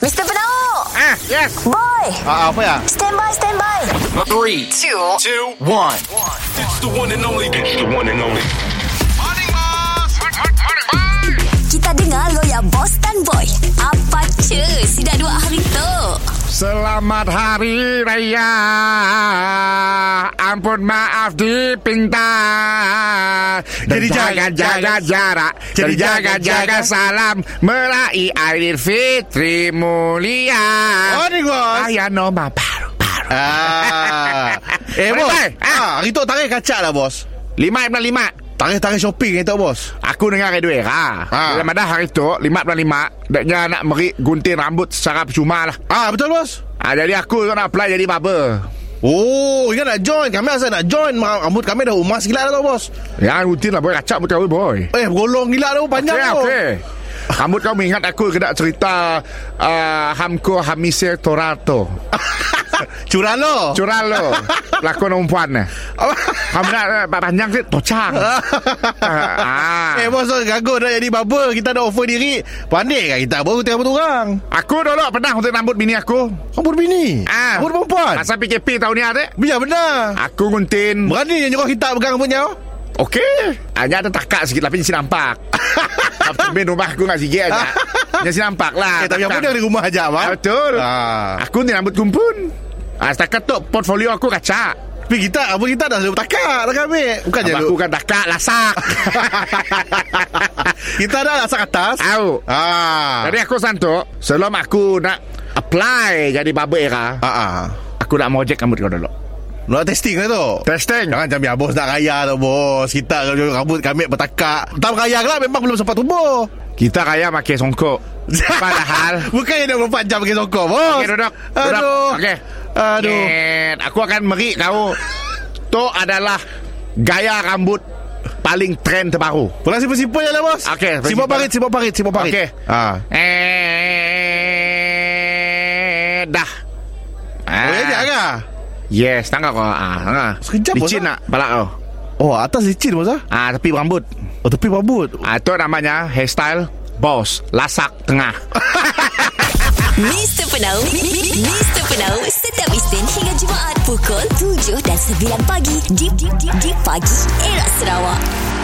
Mr. Penau Ah, yes. Boy Ah, apa ya? Stand by, stand by Three, two, two, one. it's the one and only. It's the one and only. Kita dengar lo ya Boss dan Boy Apa cu Si dah dua hari tu Selamat Hari Raya Ampun maaf dipinta Jadi jaga-jaga jarak. Jadi jaga-jaga salam. Meraih Aidil Fitri mulia. Oh ni bos Ayah nombor baru baru. Ah. Eh bos? Ah. Hari tu tarik kacak lah bos. Lima bulan lima. Tarik-tarik shopping itu bos. Aku dengar radio era Ah. Dalam ada hari tu Lima bulan lima Deknya nak meri gunting rambut secara percuma lah. Ah betul bos. Ah, Jadi aku nak apply jadi barber Oh Ingat nak join? Kami asal nak join. Rambut kami dah umas gila dah tu bos. Ya gunting lah boy. Kacak betul boy. Eh golong gila tu Panjang Okey, tu. okey. Rambut kau mengingat aku kena cerita uh, Hamko Hamise Torato? Curang lo Curalo. Lakon perempuan eh. Kamu nak uh, panjang sikit Tocang ah. Eh bos gagal nak jadi barber Kita dah offer diri. Pandai kan kita Baru tengah orang. Aku dulu pernah untuk rambut bini aku. Rambut bini? Ah. Rambut perempuan? Masa PKP tahun ni ada. Biar benar. Aku gunting Berani yang nyuruh kita pegang rambutnya Okey. Hanya ada takak sikit Tapi mesti nampak Tapi rumah aku nak sikit aja. Mesti nampak lah Eh tapi dia di rumah aja bang Betul. Ah. Aku ni rambut kumpul ah, Setakat tu portfolio aku kacak Tapi kita Apa kita dah selalu takak Dah kami Bukan je aku kan takak lasak. Kita dah lasak atas. Tahu Ah. Jadi aku santuk Sebelum aku nak Apply jadi barber era Ah, ah. Aku nak mojek rambut kau dulu. Nak testing lah tu? Testing. Jangan macam biar bos nak raya tu bos. Kita rambut kami bertakak. Tak raya lah Memang belum sempat tumbuh. Kita kaya pakai songkok Padahal Bukan yang 24 jam pakai sokong. Bos. Okey duduk Duduk. Aduh. Okey. Aduh. Net. Aku akan merik kau. Tu adalah Gaya rambut Paling trend terbaru. Pulang simple-simple je lah bos. Okey, Sibuk simple. parit Sibuk parit Sibuk parit. Okey. ah. Eh Dah. Oh ya je kan Yes Tangkap kau. Ah, tangkap. Sekejap, bos, Licin ah. nak Balak kau. Oh atas licin bos ah. Ah, Tapi rambut. Oh tepi rambut. Ah, Itu namanya Hairstyle Boss Lasak tengah Mr. Penau Mr. Penau Setiap Isnin hingga Jumaat Pukul 7 dan 9 pagi di pagi Era Sarawak